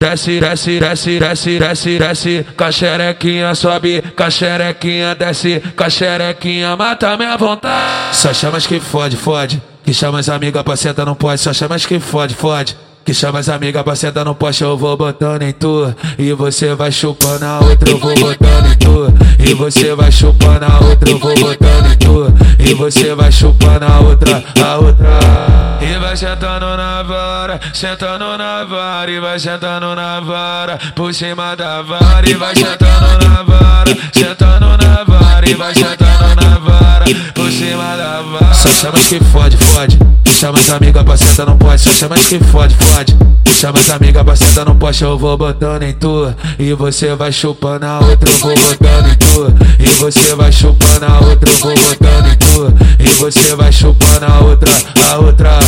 Desce, desce, desce, desce, desce, desce, caxerequinha sobe, caxerequinha desce, caxerequinha mata minha vontade. Só chamas que fode, fode, que chama as amigas pra sentar não pode, só chamas que fode, fode. Que chama as amigas pra sentar no poste, eu vou botando em tu. E você vai chupando a outra, eu vou botando em tu. E você vai chupando a outra, eu vou botando em tu. E você vai chupando a outra, a outra. Vai sentando na vara, sentando na vara, e vai sentando na vara, por cima da vara, e vai sentando na vara, sentando na vara, e vai sentando na vara, por cima da vara. Só chamas que fode, fode. Chama as amigas pra sentar no poste, só chamas que fode, fode. Chama as amigas pra sentar no poste, eu vou botando em tu. E você vai chupando a outra, eu vou botando em tu. E você vai chupando a outra, eu vou botando em tu. E você vai chupando a outra, a outra.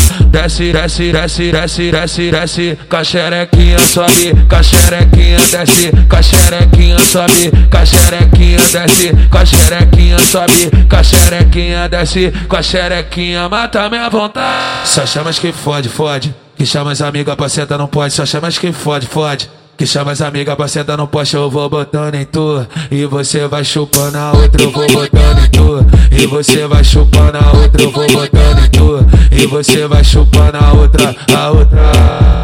Desce, desce, desce, desce, desce, desce. Caxerequinha sobe, caxerequinha desce. Caxerequinha sobe, caxerequinha desce. Caxerequinha sobe, caxerequinha desce. Caxerequinha mata minha vontade. Só chamas que fode, fode. Que chama as amigas pra sentar não pode. Só chamas que fode, fode. Que chama as amigas pra sentar no poste, eu vou botando em tu. E você vai chupando a outra, eu vou botando em tu. E você vai chupando a outra, eu vou botando em tu. E você vai chupando a outra, a outra.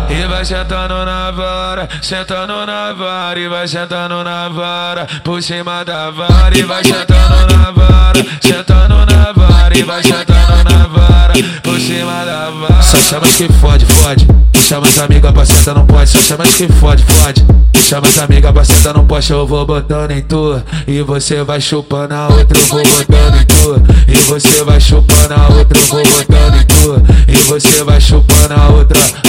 E vai sentando na vara, sentando na vara, e vai sentando na vara, por cima da vara, e vai sentando na vara, sentando na vara, e vai sentando na vara, por cima da vara. Só chamas que fode, fode. Chama as pra sentar não pode. Só chamas que fode, fode. Chama as pra sentar não pode. Eu vou botando em tu. E você vai chupando a outra, eu vou botando em tu. Chupando